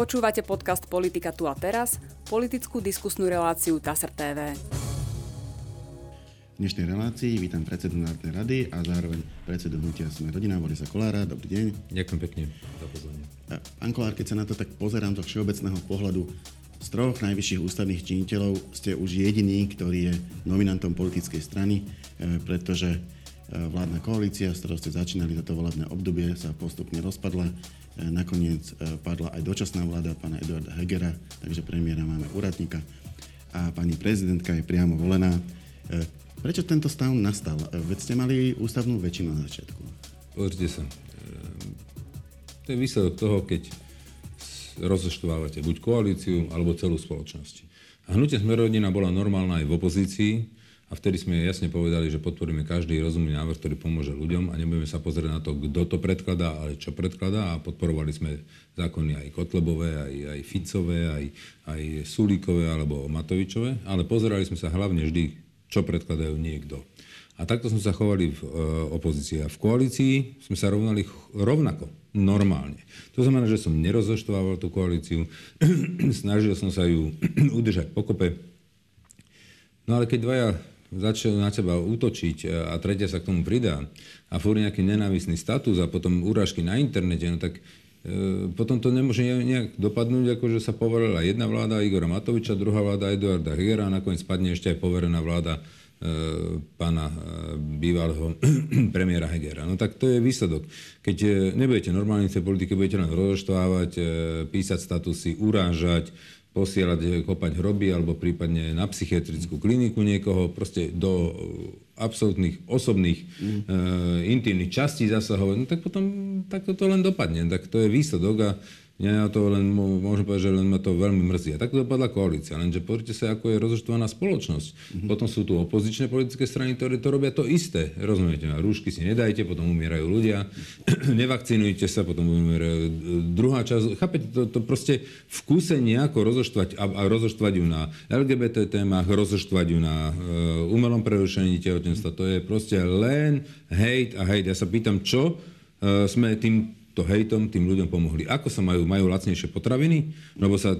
Počúvate podcast Politika tu a teraz, politickú diskusnú reláciu TASR TV. V dnešnej relácii vítam predsedu Národnej rady a zároveň predsedu hnutia Sme rodina Borisa Kolára. Dobrý deň. Ďakujem pekne za pozornie. Pán Kolár, keď sa na to tak pozerám zo všeobecného pohľadu, z troch najvyšších ústavných činiteľov ste už jediný, ktorý je nominantom politickej strany, e, pretože vládna koalícia, s ktorou ste začínali toto volebné obdobie, sa postupne rozpadla. E, nakoniec e, padla aj dočasná vláda pána Eduarda Hegera, takže premiéra máme úradníka a pani prezidentka je priamo volená. Prečo tento stav nastal? Veď ste mali ústavnú väčšinu na začiatku. Pozrite sa. To je výsledok toho, keď rozoštvávate buď koalíciu, alebo celú spoločnosť. A hnutie Smerodina bola normálna aj v opozícii, a vtedy sme jasne povedali, že podporíme každý rozumný návrh, ktorý pomôže ľuďom a nebudeme sa pozrieť na to, kto to predkladá, ale čo predkladá. A podporovali sme zákony aj Kotlebové, aj, aj Ficové, aj, aj Sulíkové alebo Matovičové. Ale pozerali sme sa hlavne vždy, čo predkladajú niekto. A takto sme sa chovali v e, opozícii. A v koalícii sme sa rovnali rovnako, normálne. To znamená, že som nerozoštvával tú koalíciu, snažil som sa ju udržať pokope. No ale keď dvaja začnú na teba útočiť e, a tretia sa k tomu pridá a fúr nejaký nenávisný status a potom úražky na internete, no tak e, potom to nemôže nejak dopadnúť, ako že sa poverila jedna vláda Igora Matoviča, druhá vláda Eduarda Hegera a nakoniec spadne ešte aj poverená vláda e, pána e, bývalého premiéra Hegera. No tak to je výsledok. Keď nebudete normálni v tej politike, budete len rozoštvávať, e, písať statusy, urážať, posielať, eh, kopať hroby alebo prípadne na psychiatrickú kliniku niekoho, proste do eh, absolútnych osobných mm. e, intimných častí zasahovať, no tak potom tak to len dopadne. Tak to je výsledok a ja to len, môžem povedať, že len ma to veľmi mrzí. A tak dopadla koalícia. Lenže pozrite sa, ako je rozoštvaná spoločnosť. Mm-hmm. Potom sú tu opozičné politické strany, ktoré to robia to isté. Rozumiete? Rúšky si nedajte, potom umierajú ľudia. Nevakcinujte sa, potom umierajú druhá časť. Chápete, to, to proste v kúse nejako rozoštvať a, a rozoštvať ju na LGBT témach, rozoštvať ju na uh, umelom prerušení tehotenstva. To je proste len hejt a hejt. Ja sa pýtam, čo uh, sme tým to hejtom tým ľuďom pomohli. Ako sa majú? Majú lacnejšie potraviny? Lebo sa e,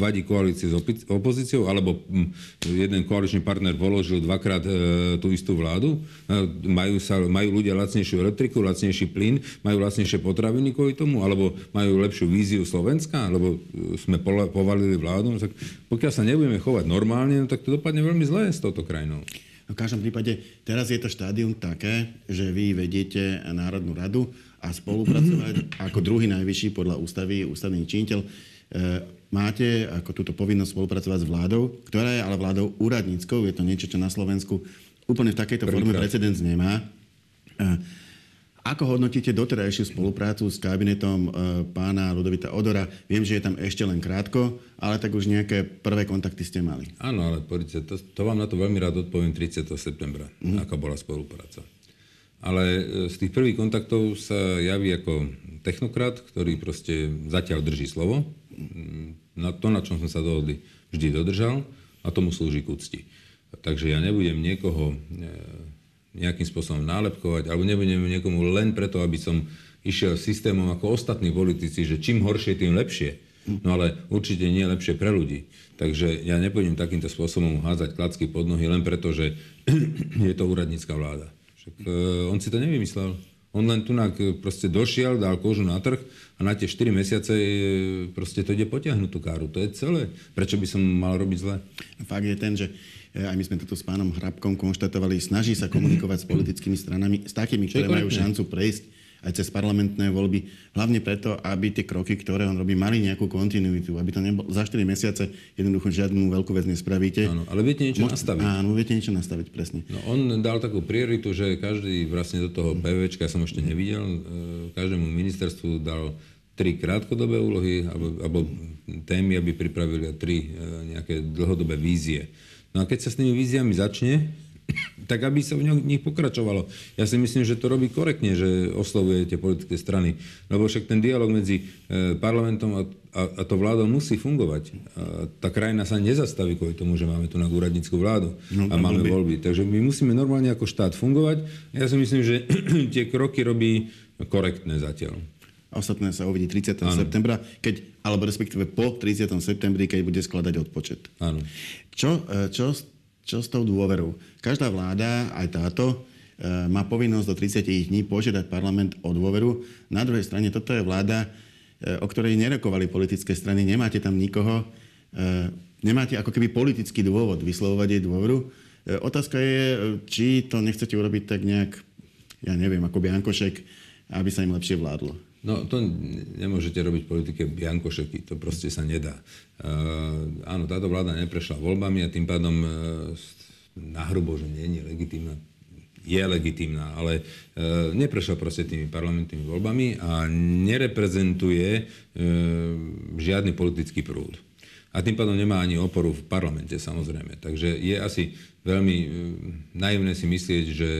vadí koalície s opozíciou? Alebo m, jeden koaličný partner položil dvakrát e, tú istú vládu? E, majú, sa, majú ľudia lacnejšiu elektriku, lacnejší plyn? Majú lacnejšie potraviny kvôli tomu? Alebo majú lepšiu víziu Slovenska? Alebo e, sme povalili vládu? No, tak pokiaľ sa nebudeme chovať normálne, no, tak to dopadne veľmi zle s touto krajinou. V každom prípade, teraz je to štádium také, že vy vediete Národnú radu, a spolupracovať ako druhý najvyšší podľa ústavy, ústavný činiteľ. E, máte ako túto povinnosť spolupracovať s vládou, ktorá je ale vládou úradníckou. Je to niečo, čo na Slovensku úplne v takejto forme precedens nemá. E, ako hodnotíte doterajšiu spoluprácu s kabinetom e, pána Ludovita Odora? Viem, že je tam ešte len krátko, ale tak už nejaké prvé kontakty ste mali. Áno, ale poďte, to, to vám na to veľmi rád odpoviem 30. septembra, mm. aká bola spolupráca ale e, z tých prvých kontaktov sa javí ako technokrat, ktorý proste zatiaľ drží slovo. Mm, na to, na čom sme sa dohodli, vždy dodržal a tomu slúži k úcti. Takže ja nebudem niekoho e, nejakým spôsobom nálepkovať, alebo nebudem niekomu len preto, aby som išiel systémom ako ostatní politici, že čím horšie, tým lepšie. No ale určite nie lepšie pre ľudí. Takže ja nepôjdem takýmto spôsobom hádzať klacky pod nohy len preto, že je to úradnícka vláda. Však uh, on si to nevymyslel. On len tu proste došiel, dal kožu na trh a na tie 4 mesiace e, proste to ide potiahnuť tú káru. To je celé. Prečo by som mal robiť zle? Fakt je ten, že e, aj my sme toto s pánom Hrabkom konštatovali, snaží sa komunikovať s politickými stranami, s takými, ktoré majú šancu prejsť aj cez parlamentné voľby, hlavne preto, aby tie kroky, ktoré on robí, mali nejakú kontinuitu, aby to nebolo za 4 mesiace jednoducho žiadnu veľkú vec nespravíte. Áno, ale viete niečo Mo- nastaviť. Áno, viete niečo nastaviť, presne. No, on dal takú prioritu, že každý vlastne do toho PVčka, som ešte nevidel, e, každému ministerstvu dal tri krátkodobé úlohy alebo, alebo témy, aby pripravili tri e, nejaké dlhodobé vízie. No a keď sa s tými víziami začne, tak aby sa v nich pokračovalo. Ja si myslím, že to robí korektne, že oslovuje tie politické strany. Lebo však ten dialog medzi e, parlamentom a, a, a to vládou musí fungovať. A tá krajina sa nezastaví kvôli tomu, že máme tu na úradnícku vládu no, a máme by... voľby. Takže my musíme normálne ako štát fungovať. Ja si myslím, že tie kroky robí korektné zatiaľ. Ostatné sa uvidí 30. Áno. septembra, keď, alebo respektíve po 30. septembri, keď bude skladať odpočet. Áno. Čo, e, čo, čo s tou dôverou? Každá vláda, aj táto, e, má povinnosť do 30 dní požiadať parlament o dôveru. Na druhej strane, toto je vláda, o ktorej nerokovali politické strany, nemáte tam nikoho, nemáte ako keby politický dôvod vyslovovať jej dôveru. Otázka je, či to nechcete urobiť tak nejak, ja neviem, ako Biankošek, aby sa im lepšie vládlo. No to nemôžete robiť politike biankošeky, to proste sa nedá. Uh, áno, táto vláda neprešla voľbami a tým pádom uh, nahrubo, že nie je legitímna, je legitímna, ale uh, neprešla proste tými parlamentnými voľbami a nereprezentuje uh, žiadny politický prúd. A tým pádom nemá ani oporu v parlamente, samozrejme. Takže je asi veľmi e, naivné si myslieť, že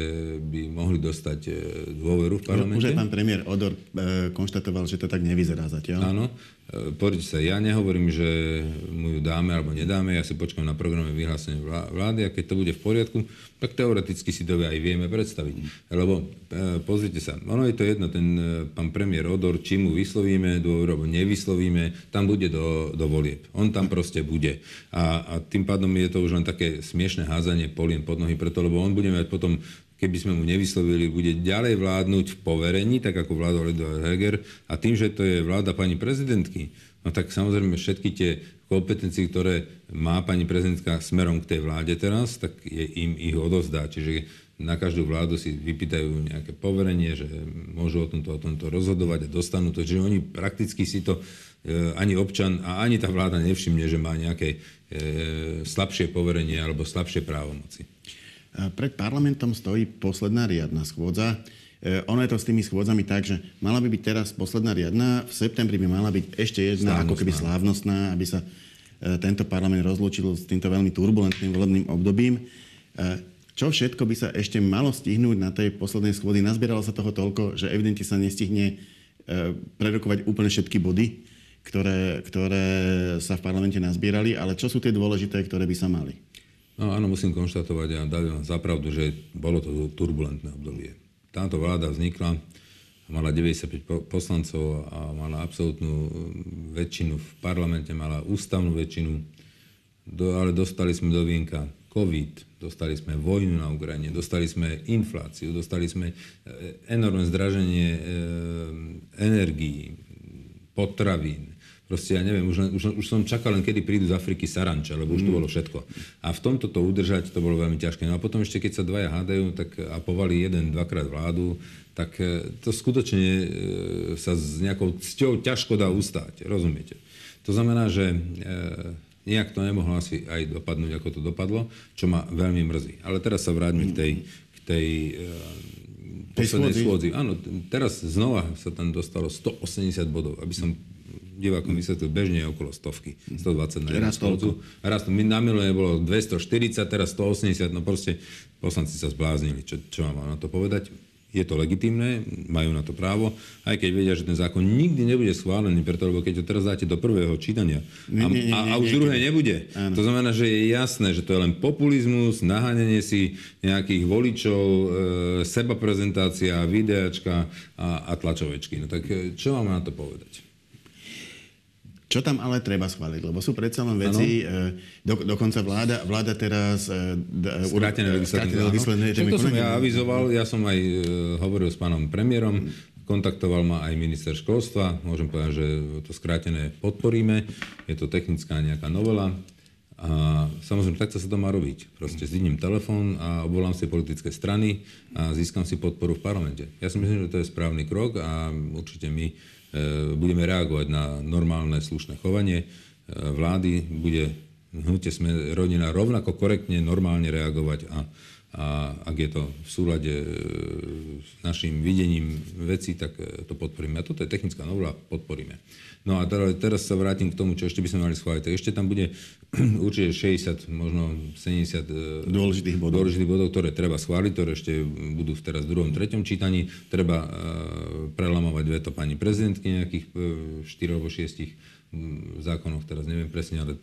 by mohli dostať e, dôveru v parlamente. Už aj pán premiér Odor e, konštatoval, že to tak nevyzerá zatiaľ. Áno. Pozrite sa, ja nehovorím, že mu ju dáme alebo nedáme, ja si počkám na programe vyhlásenie vlády a keď to bude v poriadku, tak teoreticky si to aj vieme predstaviť. Lebo pozrite sa, ono je to jedno, ten pán premiér Odor, či mu vyslovíme dôveru alebo nevyslovíme, tam bude do, do volieb. On tam proste bude. A, a tým pádom je to už len také smiešne házanie polien pod nohy, preto lebo on bude mať potom keby sme mu nevyslovili, bude ďalej vládnuť v poverení, tak ako vládol Eduard Heger. A tým, že to je vláda pani prezidentky, no tak samozrejme všetky tie kompetencie, ktoré má pani prezidentka smerom k tej vláde teraz, tak je im ich odozdá. Čiže na každú vládu si vypýtajú nejaké poverenie, že môžu o tomto, o tomto rozhodovať a dostanú to. Čiže oni prakticky si to e, ani občan a ani tá vláda nevšimne, že má nejaké E, slabšie poverenie alebo slabšie právomoci. Pred parlamentom stojí posledná riadna schôdza. E, ono je to s tými schôdzami tak, že mala by byť teraz posledná riadna, v septembri by mala byť ešte jedna slávnostná. ako keby slávnostná, aby sa e, tento parlament rozlúčil s týmto veľmi turbulentným volebným obdobím. Čo všetko by sa ešte malo stihnúť na tej poslednej schôdzi? Nazbieralo sa toho toľko, že evidentne sa nestihne prerokovať úplne všetky body ktoré, ktoré sa v parlamente nazbierali, ale čo sú tie dôležité, ktoré by sa mali? No áno, musím konštatovať a dať vám zapravdu, že bolo to turbulentné obdobie. Táto vláda vznikla, mala 95 poslancov a mala absolútnu väčšinu v parlamente, mala ústavnú väčšinu, do, ale dostali sme do vienka COVID, dostali sme vojnu na Ukrajine, dostali sme infláciu, dostali sme e, enormné zdraženie e, energií, potravín, Proste ja neviem, už, už, už som čakal len, kedy prídu z Afriky saranča, lebo už to mm. bolo všetko. A v tomto to udržať, to bolo veľmi ťažké. No a potom ešte, keď sa dvaja hádajú tak, a povali jeden, dvakrát vládu, tak e, to skutočne e, sa s nejakou cťou ťažko dá ustáť. Rozumiete? To znamená, že e, nejak to nemohlo asi aj dopadnúť, ako to dopadlo, čo ma veľmi mrzí. Ale teraz sa vráťme k tej, k tej e, poslednej schôdzi. Áno, teraz znova sa tam dostalo 180 bodov, aby som divákom vysvetlil, bežne je okolo stovky, 120 na jednu schôdzu. Raz to, na minulé bolo 240, teraz 180, no proste poslanci sa zbláznili. Čo, čo mám na to povedať? Je to legitimné, majú na to právo, aj keď vedia, že ten zákon nikdy nebude schválený, preto lebo keď to teraz dáte do prvého čítania a, a, a už druhé nebude, áno. to znamená, že je jasné, že to je len populizmus, naháňanie si nejakých voličov, e, seba prezentácia, videačka a, a tlačovečky. No tak e, čo mám na to povedať? Čo tam ale treba schváliť? Lebo sú predsa len veci, ano. E, do, dokonca vláda, vláda teraz... E, skrátené legislatívne ja avizoval, ja som aj e, hovoril s pánom premiérom, kontaktoval ma aj minister školstva, môžem povedať, že to skrátené podporíme, je to technická nejaká novela, a samozrejme, takto sa to má robiť. Proste zdvihnem telefón a obvolám si politické strany a získam si podporu v parlamente. Ja si myslím, že to je správny krok a určite my E, budeme reagovať na normálne slušné chovanie e, vlády, bude hnutie sme rodina rovnako korektne, normálne reagovať a, a ak je to v súlade e, s našim videním veci, tak to podporíme. A toto je technická novela, podporíme. No a teraz sa vrátim k tomu, čo ešte by sme mali schváliť. Tak ešte tam bude určite 60, možno 70 dôležitých bodov. dôležitých bodov, ktoré treba schváliť, ktoré ešte budú v teraz druhom, treťom čítaní. Treba prelamovať veto pani prezidentky nejakých uh, 4 alebo 6 v zákonoch, teraz neviem presne, ale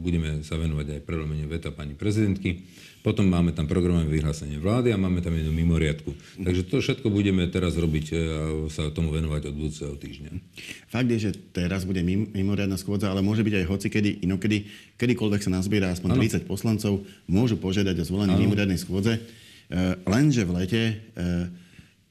budeme sa venovať aj prelomenie veta pani prezidentky. Potom máme tam programové vyhlásenie vlády a máme tam jednu mimoriadku. Takže to všetko budeme teraz robiť e, a sa tomu venovať od budúceho týždňa. Fakt je, že teraz bude mimoriadna schôdza, ale môže byť aj hoci kedy, inokedy, kedykoľvek sa nazbiera aspoň ano. 30 poslancov, môžu požiadať o zvolenie mimoriadnej schôdze. E, lenže v lete e,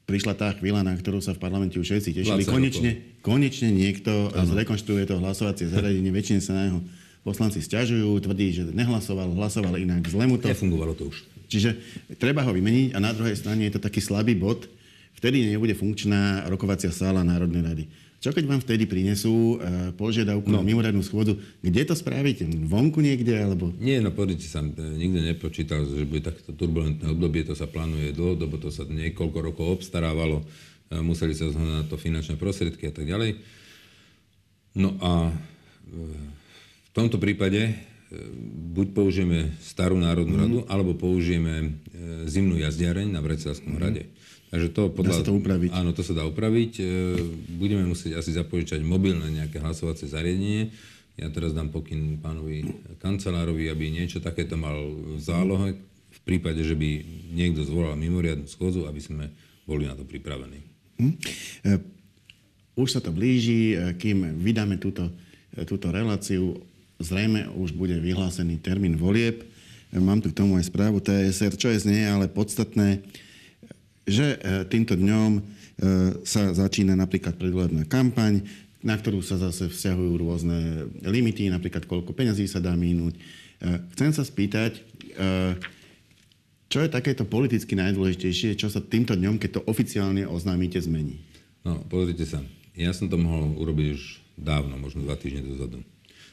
prišla tá chvíľa, na ktorú sa v parlamente už všetci tešili. Konečne, konečne niekto ano. zrekonštruuje to hlasovacie zariadenie, väčšine sa na jeho poslanci stiažujú, tvrdí, že nehlasoval, hlasoval inak, zle mu to. Nefungovalo to už. Čiže treba ho vymeniť a na druhej strane je to taký slabý bod, vtedy nebude funkčná rokovacia sála Národnej rady. Čo keď vám vtedy prinesú uh, požiadavku no. na mimoriadnú schôdzu? Kde to spravíte? Vonku niekde? Alebo... Nie, no pozrite sa, e, nikto nepočítal, že bude takéto turbulentné obdobie, to sa plánuje dlhodobo, to sa niekoľko rokov obstarávalo, uh, museli sa zhodnúť na to finančné prostriedky a tak ďalej. No a v tomto prípade buď použijeme starú Národnú mm. radu, alebo použijeme zimnú jazdiareň na Bratislavskom mm. rade. Takže to podľa... Dá sa to upraviť. Áno, to sa dá upraviť. E, budeme musieť asi zapožičať mobilné nejaké hlasovacie zariadenie. Ja teraz dám pokyn pánovi kancelárovi, aby niečo takéto mal v zálohe v prípade, že by niekto zvolal mimoriadnu schôdzu, aby sme boli na to pripravení. Hm. Už sa to blíži, e, kým vydáme túto, túto reláciu, zrejme už bude vyhlásený termín volieb. Mám tu k tomu aj správu TSR, čo je z nej ale podstatné že e, týmto dňom e, sa začína napríklad predvolebná kampaň, na ktorú sa zase vzťahujú rôzne limity, napríklad koľko peňazí sa dá minúť. E, chcem sa spýtať, čo je takéto politicky najdôležitejšie, čo sa týmto dňom, keď to oficiálne oznámite, zmení? No, pozrite sa. Ja som to mohol urobiť už dávno, možno dva týždne dozadu.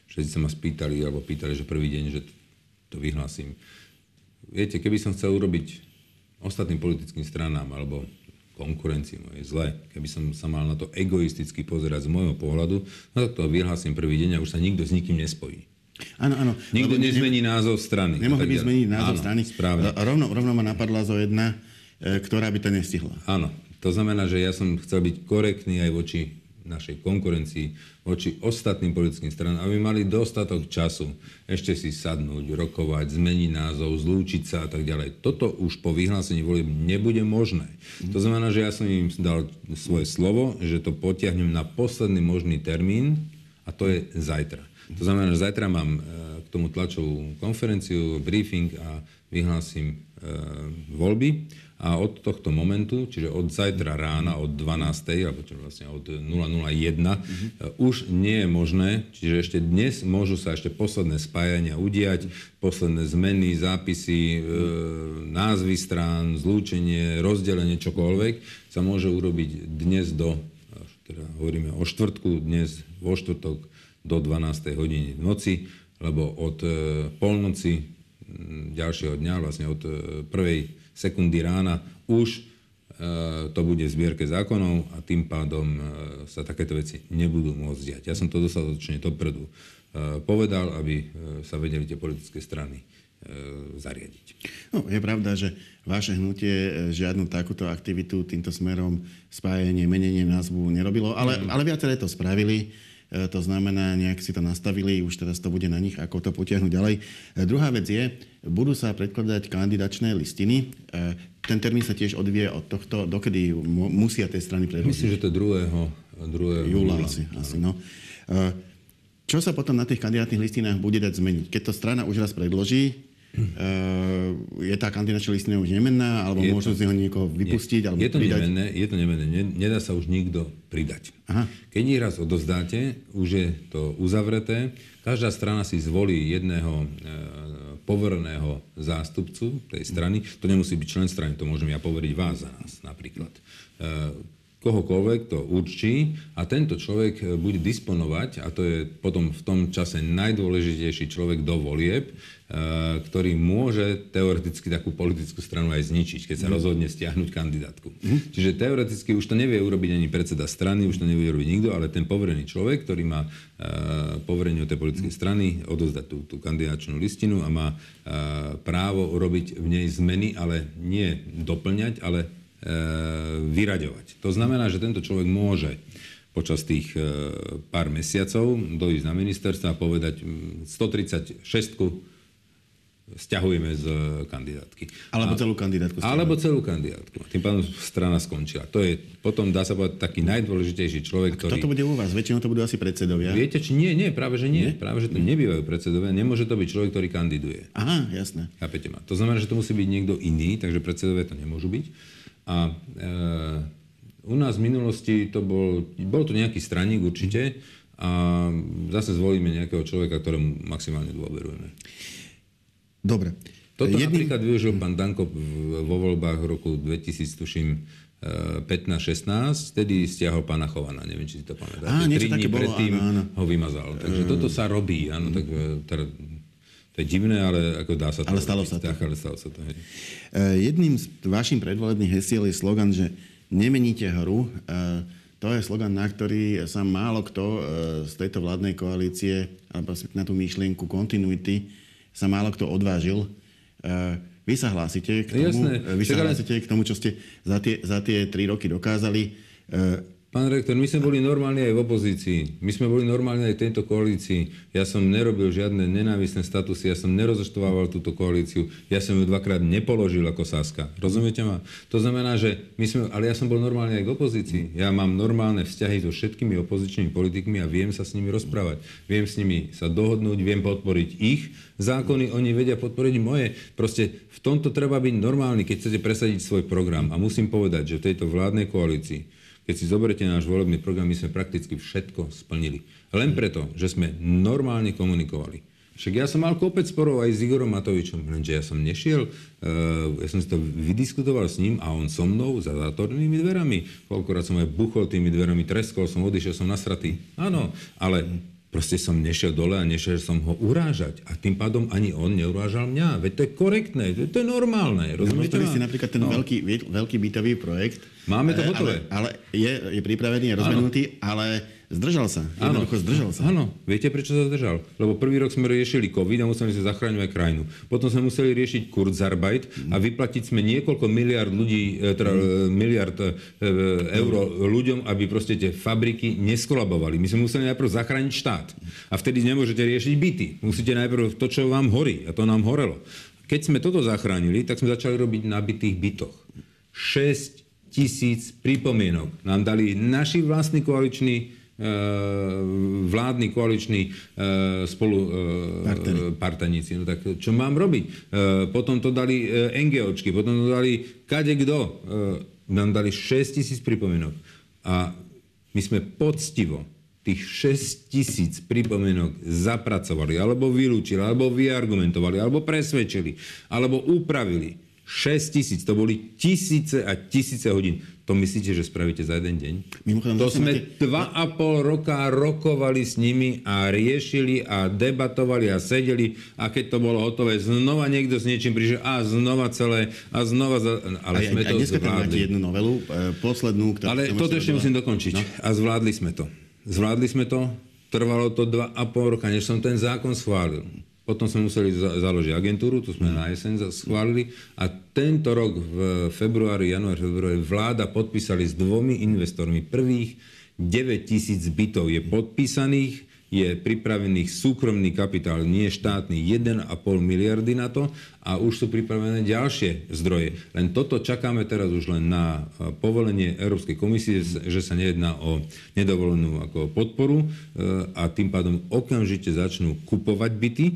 Všetci sa ma spýtali, alebo pýtali, že prvý deň, že to vyhlásim. Viete, keby som chcel urobiť ostatným politickým stranám alebo konkurencii mojej zle, keby som sa mal na to egoisticky pozerať z môjho pohľadu, no tak to vyhlásim prvý deň a už sa nikto s nikým nespojí. Áno, áno. Nikto nezmení ne, názov strany. Nemohli by zmeniť názov áno, strany. Správne. Rovno, rovno ma napadla zo jedna, e, ktorá by to nestihla. Áno. To znamená, že ja som chcel byť korektný aj voči našej konkurencii voči ostatným politickým stranám, aby mali dostatok času ešte si sadnúť, rokovať, zmeniť názov, zlúčiť sa a tak ďalej. Toto už po vyhlásení volieb nebude možné. To znamená, že ja som im dal svoje slovo, že to potiahnem na posledný možný termín a to je zajtra. To znamená, že zajtra mám e, k tomu tlačovú konferenciu, briefing a vyhlásim e, voľby a od tohto momentu, čiže od zajtra rána, od 12. alebo čo vlastne od 001, mm-hmm. už nie je možné, čiže ešte dnes môžu sa ešte posledné spájania udiať, posledné zmeny, zápisy, e, názvy strán, zlúčenie, rozdelenie, čokoľvek sa môže urobiť dnes do, teda hovoríme o štvrtku, dnes vo štvrtok do 12. hodiny v noci, lebo od e, polnoci ďalšieho dňa, vlastne od e, prvej sekundy rána už e, to bude v zbierke zákonov a tým pádom e, sa takéto veci nebudú môcť diať. Ja som to dostatočne dopredu e, povedal, aby sa vedeli tie politické strany zariadiť. No, je pravda, že vaše hnutie žiadnu takúto aktivitu týmto smerom spájanie, menenie názvu nerobilo, ale, mm. ale viaceré to spravili. To znamená, nejak si to nastavili, už teraz to bude na nich, ako to potiahnuť ďalej. Druhá vec je, budú sa predkladať kandidačné listiny. E, ten termín sa tiež odvie od tohto, dokedy musia tie strany predložiť. Myslím, že to je 2. 2. júla asi. asi no. E, čo sa potom na tých kandidátnych listinách bude dať zmeniť? Keď to strana už raz predloží, Uh, je tá kandidačná listina už nemenná, alebo je môžu to, z neho niekoho vypustiť? Je, alebo je to pridať? nemenné, je to nemenné. Nedá sa už nikto pridať. Aha. Keď ich raz odozdáte, už je to uzavreté. Každá strana si zvolí jedného e, poverného zástupcu tej strany. To nemusí byť člen strany, to môžem ja poveriť vás za nás napríklad. E, kohokoľvek to určí a tento človek e, bude disponovať, a to je potom v tom čase najdôležitejší človek do volieb, e, ktorý môže teoreticky takú politickú stranu aj zničiť, keď sa mhm. rozhodne stiahnuť kandidátku. Mm. Čiže teoreticky už to nevie urobiť ani predseda strany, už to nevie urobiť nikto, ale ten poverený človek, ktorý má e, poverenie od tej politickej strany, odozdať tú, tú kandidačnú listinu a má právo urobiť v nej zmeny, ale nie doplňať, ale vyraďovať. To znamená, že tento človek môže počas tých e, pár mesiacov dojsť na ministerstvo a povedať 136 stiahujeme z kandidátky. Alebo celú kandidátku. Stiahujeme. Alebo celú kandidátku. Tým pádom strana skončila. To je potom, dá sa povedať, taký najdôležitejší človek, ktorý... Kto to bude u vás? Väčšinou to budú asi predsedovia. Viete, či nie? Nie, práve že nie. nie? Práve že to nebývajú predsedovia. Nemôže to byť človek, ktorý kandiduje. Aha, jasné. Chápete ma? To znamená, že to musí byť niekto iný, takže predsedovia to nemôžu byť. A e, u nás v minulosti to bol, bol to nejaký straník určite a zase zvolíme nejakého človeka, ktorému maximálne dôverujeme. Dobre. Toto Jedným... napríklad využil pán Danko vo voľbách roku 2000, tuším, 15-16, vtedy stiahol pána Chovana, neviem, či si to pamätáte. Á, Tri dní predtým áno, áno. ho vymazal. Takže uh, toto sa robí, áno, tak e, teda, to je divné, ale ako dá sa to. Ale stalo sa to. Tak, ale stalo sa to. Hej. Jedným z vašich predvolebných hesiel je slogan, že nemeníte hru. To je slogan, na ktorý sa málo kto z tejto vládnej koalície, alebo na tú myšlienku kontinuity, sa málo kto odvážil. E, vy sa hlásite k tomu, Jasné. vy sa hlásite k tomu, čo ste za tie, za tie tri roky dokázali. Pán rektor, my sme boli normálni aj v opozícii. My sme boli normálni aj v tejto koalícii. Ja som nerobil žiadne nenávisné statusy, ja som nerozoštovával túto koalíciu. Ja som ju dvakrát nepoložil ako Saska. Rozumiete ma? To znamená, že my sme... Ale ja som bol normálne aj v opozícii. Ja mám normálne vzťahy so všetkými opozičnými politikmi a viem sa s nimi rozprávať. Viem s nimi sa dohodnúť, viem podporiť ich zákony, oni vedia podporiť moje. Proste v tomto treba byť normálny, keď chcete presadiť svoj program. A musím povedať, že v tejto vládnej koalícii keď si zoberiete náš volebný program, my sme prakticky všetko splnili. Len preto, že sme normálne komunikovali. Však ja som mal kopec sporov aj s Igorom Matovičom, lenže ja som nešiel, uh, ja som si to vydiskutoval s ním a on so mnou za zátornými dverami. Koľkokrát som aj buchol tými dverami, treskol som, odišiel som nasratý. Áno, ale proste som nešiel dole a nešiel som ho urážať. A tým pádom ani on neurážal mňa. Veď to je korektné, to, to je normálne. Rozumiete? No, si napríklad ten no. veľký, veľký bytový projekt. Máme to hotové. Ale, ale je, je pripravený, je rozmenutý, ale Zdržal sa. Jednoducho zdržal sa. Áno. Viete, prečo sa zdržal? Lebo prvý rok sme riešili COVID a museli sme zachráňovať krajinu. Potom sme museli riešiť Kurzarbeit a vyplatiť sme niekoľko miliard ľudí, e, teda mm. miliard e, eur ľuďom, aby proste tie fabriky neskolabovali. My sme museli najprv zachrániť štát. A vtedy nemôžete riešiť byty. Musíte najprv to, čo vám horí. A to nám horelo. Keď sme toto zachránili, tak sme začali robiť na bytých bytoch. 6 tisíc pripomienok nám dali naši vlastní koaliční E, vládni koaliční e, spolu e, partaníci. No tak čo mám robiť? Potom to dali NGOčky, potom to dali kade kto. Nám dali 6 tisíc pripomienok. A my sme poctivo tých 6 tisíc pripomienok zapracovali, alebo vylúčili, alebo vyargumentovali, alebo presvedčili, alebo upravili. 6 tisíc, to boli tisíce a tisíce hodín. To myslíte, že spravíte za jeden deň? Mimochodom, to sme máte... dva a pol roka rokovali s nimi a riešili a debatovali a sedeli a keď to bolo hotové, znova niekto s niečím prišiel a znova celé a znova... Za... Ale aj, sme aj, to dneska zvládli. jednu novelu, e, poslednú, ktorú... Ale toto ešte musím dokončiť. No? A zvládli sme to. Zvládli sme to, trvalo to dva a pol roka, než som ten zákon schválil. Potom sme museli založiť agentúru, tu sme na jeseň schválili. A tento rok v februári, januári, februári vláda podpísali s dvomi investormi. Prvých 9 tisíc bytov je podpísaných, je pripravených súkromný kapitál, nie štátny, 1,5 miliardy na to a už sú pripravené ďalšie zdroje. Len toto čakáme teraz už len na e, povolenie Európskej komisie, že sa nejedná o nedovolenú ako podporu e, a tým pádom okamžite začnú kupovať byty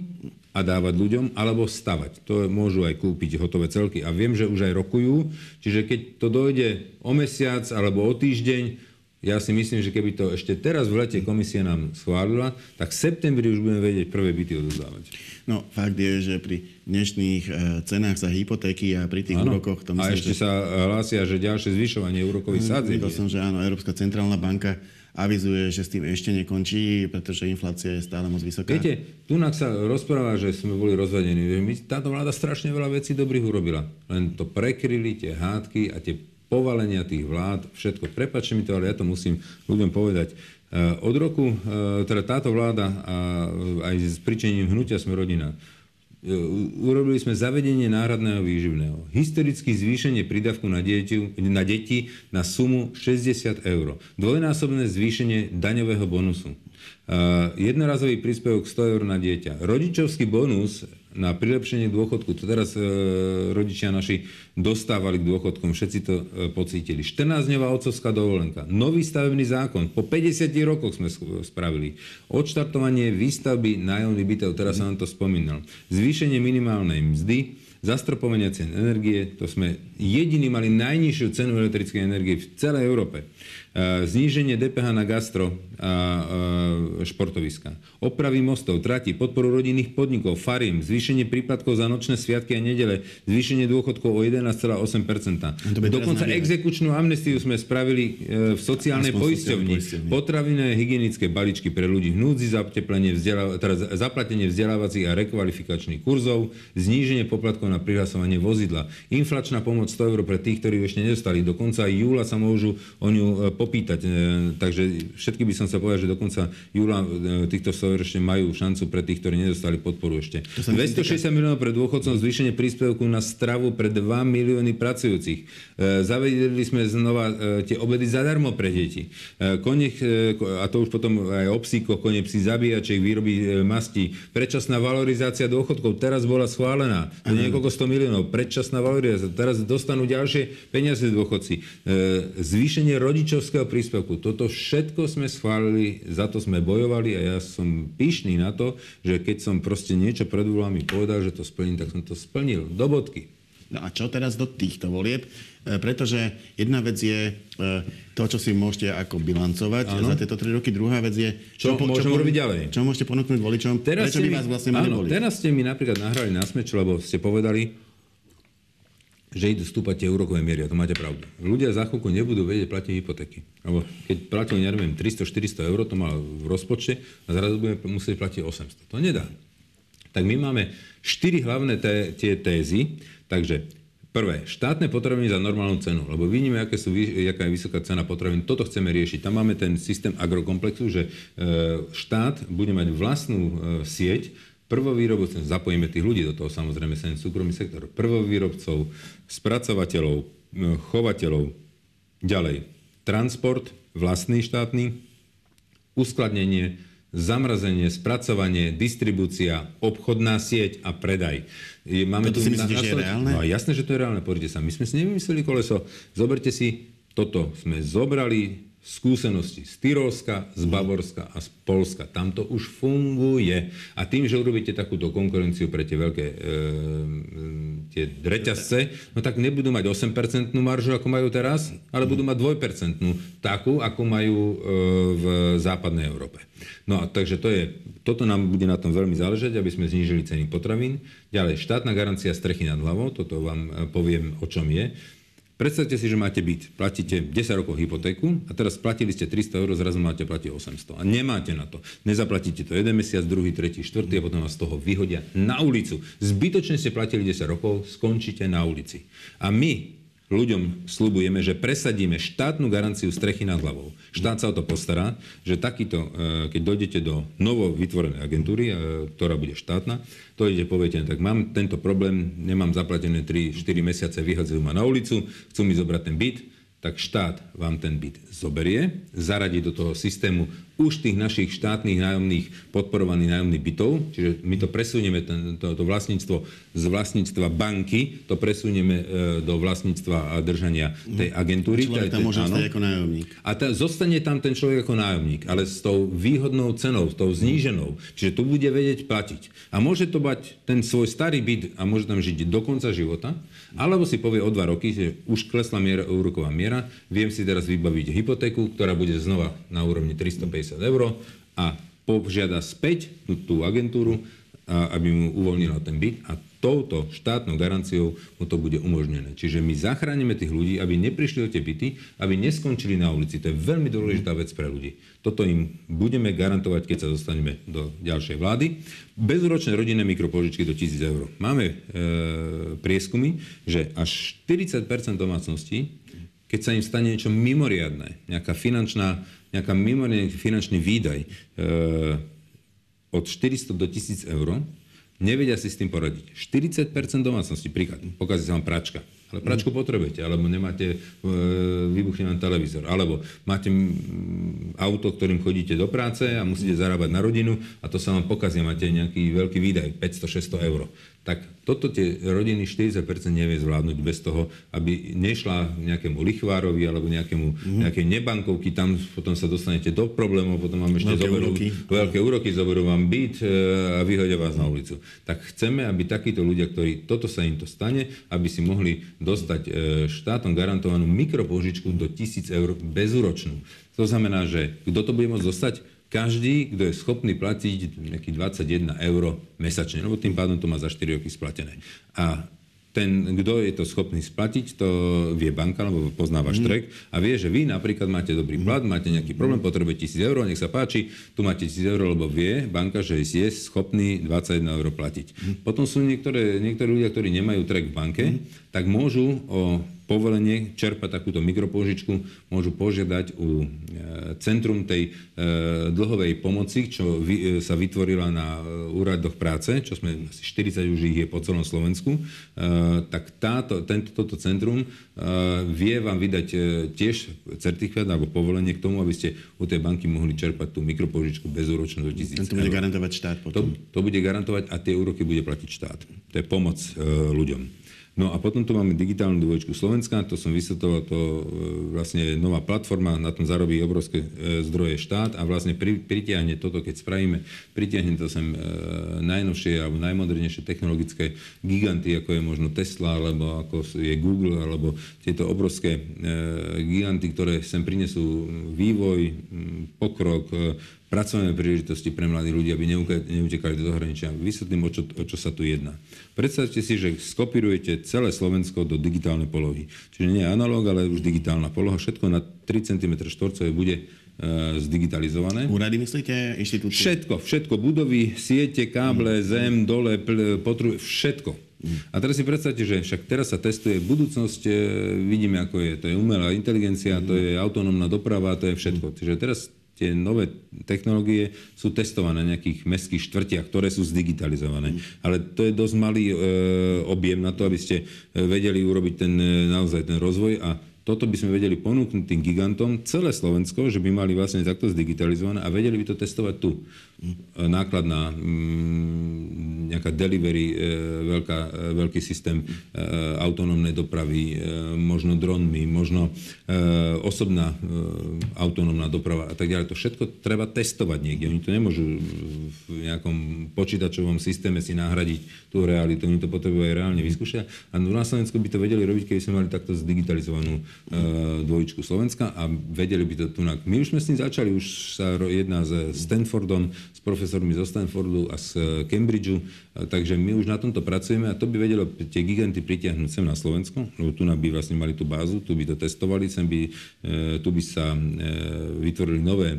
a dávať ľuďom, alebo stavať. To môžu aj kúpiť hotové celky. A viem, že už aj rokujú, čiže keď to dojde o mesiac alebo o týždeň, ja si myslím, že keby to ešte teraz v lete komisia nám schválila, tak v septembri už budeme vedieť prvé byty odozdávať. No, fakt je, že pri dnešných e, cenách za hypotéky a pri tých ano. úrokoch... To myslím, a ešte že... sa hlásia, že ďalšie zvyšovanie úrokových sadzieb. Videl som, že áno, Európska centrálna banka avizuje, že s tým ešte nekončí, pretože inflácia je stále moc vysoká. Viete, tu sa rozpráva, že sme boli rozvedení. Táto vláda strašne veľa vecí dobrých urobila. Len to prekryli tie hádky a tie povalenia tých vlád, všetko. Prepačte mi to, ale ja to musím ľuďom povedať. Eh, od roku, eh, teda táto vláda a aj s pričením hnutia sme rodina, urobili sme zavedenie náhradného výživného. Historicky zvýšenie prídavku na na deti na sumu 60 eur. Dvojnásobné zvýšenie daňového bonusu. Jednorazový príspevok 100 eur na dieťa. Rodičovský bonus na prilepšenie dôchodku, to teraz e, rodičia naši dostávali k dôchodkom, všetci to e, pocítili. 14-dňová otcovská dovolenka, nový stavebný zákon, po 50 rokoch sme spravili. Odštartovanie výstavby nájomných bytov, teraz sa nám to spomínal. Zvýšenie minimálnej mzdy, zastropovania cien energie, to sme jediní mali najnižšiu cenu elektrickej energie v celej Európe. E, zníženie DPH na gastro a športoviska, opravy mostov, trati, podporu rodinných podnikov, farím, zvýšenie príplatkov za nočné sviatky a nedele, zvýšenie dôchodkov o 11,8%. Dokonca exekučnú amnestiu sme spravili e, v sociálnej poisťovni. Potravinné hygienické balíčky pre ľudí v núdzi, zateplenie vzdeláva, teda zaplatenie vzdelávacích a rekvalifikačných kurzov, zníženie poplatkov na prihlasovanie vozidla, inflačná pomoc 100 eur pre tých, ktorí ešte nedostali. Do konca júla sa môžu o ňu popýtať. E, takže všetky by som sa povedal, že do konca júla e, týchto sover ešte majú šancu pre tých, ktorí nedostali podporu ešte. 260 týka... miliónov pre dôchodcov, zvýšenie príspevku na stravu pre 2 milióny pracujúcich. E, zavedeli sme znova tie obedy zadarmo pre deti. Konech, a to už potom aj o psíkoch, kone psi zabíjačiek, výroby masti. Predčasná valorizácia dôchodkov teraz bola schválená. To niekoľko 100 miliónov. Predčasná valorizácia. Teraz dostanú ďalšie peniaze dôchodci. Zvýšenie rodičov rodičovského príspevku. Toto všetko sme schválili, za to sme bojovali a ja som pyšný na to, že keď som proste niečo pred voľbami povedal, že to splním, tak som to splnil. Do bodky. No a čo teraz do týchto volieb? E, pretože jedna vec je e, to, čo si môžete ako bilancovať ano. za tieto tri roky. Druhá vec je... Čo, čo môžeme robiť ďalej? Čo môžete ponúknuť voličom? Teraz Prečo by vás vlastne áno, Teraz ste mi napríklad nahrali na smeč, lebo ste povedali, že idú stúpať tie úrokové miery. A to máte pravdu. Ľudia za chvíľku nebudú vedieť platiť hypotéky. Lebo keď platili, neviem, 300-400 eur, to mal v rozpočte a zrazu budeme musieť platiť 800. To nedá. Tak my máme štyri hlavné té, tie tézy. Takže Prvé, štátne potraviny za normálnu cenu, lebo vidíme, aké sú, aká je vysoká cena potravín. Toto chceme riešiť. Tam máme ten systém agrokomplexu, že e, štát bude mať vlastnú e, sieť prvovýrobcov, zapojíme tých ľudí do toho samozrejme, ten súkromný sektor, prvovýrobcov, spracovateľov, chovateľov, ďalej transport vlastný štátny, uskladnenie, zamrazenie, spracovanie, distribúcia, obchodná sieť a predaj. Máme Toto tu si myslíte, že je reálne? No, jasné, že to je reálne. Pozrite sa, my sme si nevymysleli koleso. Zoberte si, toto sme zobrali, skúsenosti z Tyrolska, z Bavorska a z Polska. Tam to už funguje. A tým, že urobíte takúto konkurenciu pre tie veľké e, tie reťazce, no tak nebudú mať 8% maržu, ako majú teraz, ale budú mať 2% takú, ako majú e, v západnej Európe. No a takže to je, toto nám bude na tom veľmi záležať, aby sme znížili ceny potravín. Ďalej, štátna garancia strechy nad hlavou, toto vám e, poviem, o čom je. Predstavte si, že máte byt, platíte 10 rokov hypotéku a teraz platili ste 300 eur, zrazu máte platiť 800 a nemáte na to. Nezaplatíte to jeden mesiac, druhý, tretí, štvrtý a potom vás z toho vyhodia na ulicu. Zbytočne ste platili 10 rokov, skončíte na ulici. A my, ľuďom slubujeme, že presadíme štátnu garanciu strechy nad hlavou. Štát sa o to postará, že takýto, e, keď dojdete do novo vytvorenej agentúry, e, ktorá bude štátna, to ide, poviete, tak mám tento problém, nemám zaplatené 3-4 mesiace, vyhadzujú ma na ulicu, chcú mi zobrať ten byt, tak štát vám ten byt zoberie, zaradí do toho systému už tých našich štátnych nájomných podporovaných nájomných bytov, čiže my to presunieme, ten, to, to vlastníctvo z vlastníctva banky, to presunieme e, do vlastníctva a držania tej agentúry. Človek tam môže stať ako nájomník. A ta, zostane tam ten človek ako nájomník, ale s tou výhodnou cenou, s tou zníženou. Čiže tu bude vedieť platiť. A môže to mať ten svoj starý byt a môže tam žiť do konca života, alebo si povie o dva roky, že už klesla miera, úroková miera, viem si teraz vybaviť hypotéku, ktorá bude znova na úrovni 350 eur a požiada späť tú, tú agentúru, a, aby mu uvoľnila ten byt a touto štátnou garanciou mu to bude umožnené. Čiže my zachránime tých ľudí, aby neprišli o tie byty, aby neskončili na ulici. To je veľmi dôležitá vec pre ľudí. Toto im budeme garantovať, keď sa dostaneme do ďalšej vlády. Bezúročné rodinné mikropožičky do 1000 eur. Máme e, prieskumy, že až 40% domácností keď sa im stane niečo mimoriadné, nejaká finančná, nejaká mimoriadný finančný výdaj e, od 400 do 1000 eur, nevedia si s tým poradiť. 40% domácnosti, príklad, pokazí sa vám pračka. Ale pračku potrebujete, alebo nemáte, e, vybuchne vám televízor, alebo máte auto, ktorým chodíte do práce a musíte zarábať na rodinu a to sa vám pokazí, máte nejaký veľký výdaj, 500-600 eur tak toto tie rodiny 40% nevie zvládnuť bez toho, aby nešla nejakému lichvárovi alebo nejakému, mm. nejakej nebankovky, tam potom sa dostanete do problémov, potom vám ešte veľké zoberú úroky. veľké úroky, zoberú vám byt e, a vyhodia vás na ulicu. Tak chceme, aby takíto ľudia, ktorí toto sa im to stane, aby si mohli dostať e, štátom garantovanú mikropožičku do 1000 eur bezúročnú. To znamená, že kto to bude môcť dostať? Každý, kto je schopný platiť nejakých 21 eur mesačne, lebo tým pádom to má za 4 roky splatené. A ten, kto je to schopný splatiť, to vie banka, lebo pozná váš mm. trek a vie, že vy napríklad máte dobrý mhm. plat, máte nejaký problém, potrebujete 1000 eur, nech sa páči, tu máte 1000 eur, lebo vie banka, že je schopný 21 eur platiť. Mm. Potom sú niektoré, niektorí ľudia, ktorí nemajú trek v banke, mm. tak môžu o povolenie čerpať takúto mikropožičku, môžu požiadať u e, centrum tej e, dlhovej pomoci, čo e, sa vytvorila na úradoch práce, čo sme asi 40 už ich je po celom Slovensku, tak táto, tento, toto centrum vie vám vydať tiež certifikát alebo povolenie k tomu, aby ste u tej banky mohli čerpať tú mikropožičku bezúročnú do 1000 To bude garantovať štát potom? To, to bude garantovať a tie úroky bude platiť štát. To je pomoc ľuďom. No a potom tu máme digitálnu dvojčku Slovenska, to som vysvetoval, to e, vlastne nová platforma, na tom zarobí obrovské e, zdroje štát a vlastne pri, pritiahne toto, keď spravíme, pritiahne to sem e, najnovšie alebo najmodernejšie technologické giganty, ako je možno Tesla, alebo ako je Google, alebo tieto obrovské giganty, ktoré sem prinesú vývoj, pokrok, pracovné príležitosti pre mladých ľudí, aby neutekali do zahraničia. Vysvetlím, o čo, o čo sa tu jedná. Predstavte si, že skopirujete celé Slovensko do digitálnej polohy. Čiže nie analóg, ale už digitálna poloha. Všetko na 3 cm štvorcové bude e, zdigitalizované. Úrady myslíte? Inštitúcie? Všetko, všetko. Budovy, siete, káble, mm. zem, dole, pl, potru, všetko. Mm. A teraz si predstavte, že však teraz sa testuje budúcnosť, e, vidíme, ako je. To je umelá inteligencia, mm. to je autonómna doprava, to je všetko. Čiže teraz tie nové technológie sú testované v nejakých mestských štvrtiach, ktoré sú zdigitalizované. Mm. Ale to je dosť malý e, objem na to, aby ste e, vedeli urobiť ten, e, naozaj ten rozvoj a toto by sme vedeli ponúknuť tým gigantom celé Slovensko, že by mali vlastne takto zdigitalizované a vedeli by to testovať tu. Mm. Nákladná mm, nejaká delivery, e, veľká, e, veľký systém e, autonómnej dopravy, možno dronmi, možno osobná autonómna doprava a tak ďalej. To všetko treba testovať niekde. Oni to nemôžu v nejakom počítačovom systéme si nahradiť tú realitu. Oni to potrebujú aj reálne vyskúšať. A na Slovensku by to vedeli robiť, keby sme mali takto zdigitalizovanú dvojičku Slovenska a vedeli by to tu. My už sme s tým začali, už sa jedná s Stanfordom, s profesormi zo Stanfordu a z Cambridgeu, takže my už na tomto pracujeme a to by vedelo tie giganty pritiahnuť sem na Slovensko, lebo tu by vlastne mali tú bázu, tu by to testovali, sem by, e, tu by sa e, vytvorili nové e,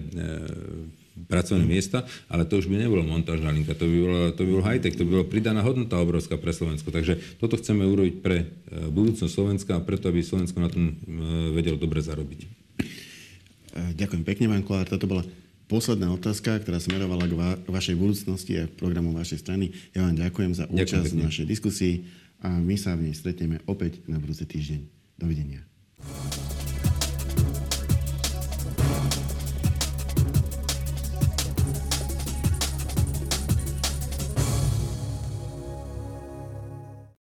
pracovné miesta, ale to už by nebolo montážna linka, to by bolo, to by bolo high-tech, to by bola pridaná hodnota obrovská pre Slovensko. Takže toto chceme urobiť pre budúcnosť Slovenska a preto, aby Slovensko na tom vedelo dobre zarobiť. Ďakujem pekne, pán Kolár. Toto bola posledná otázka, ktorá smerovala k va- vašej budúcnosti a programu vašej strany. Ja vám ďakujem za účasť v našej diskusii a my sa v nej stretneme opäť na budúci týždeň. Dovidenia.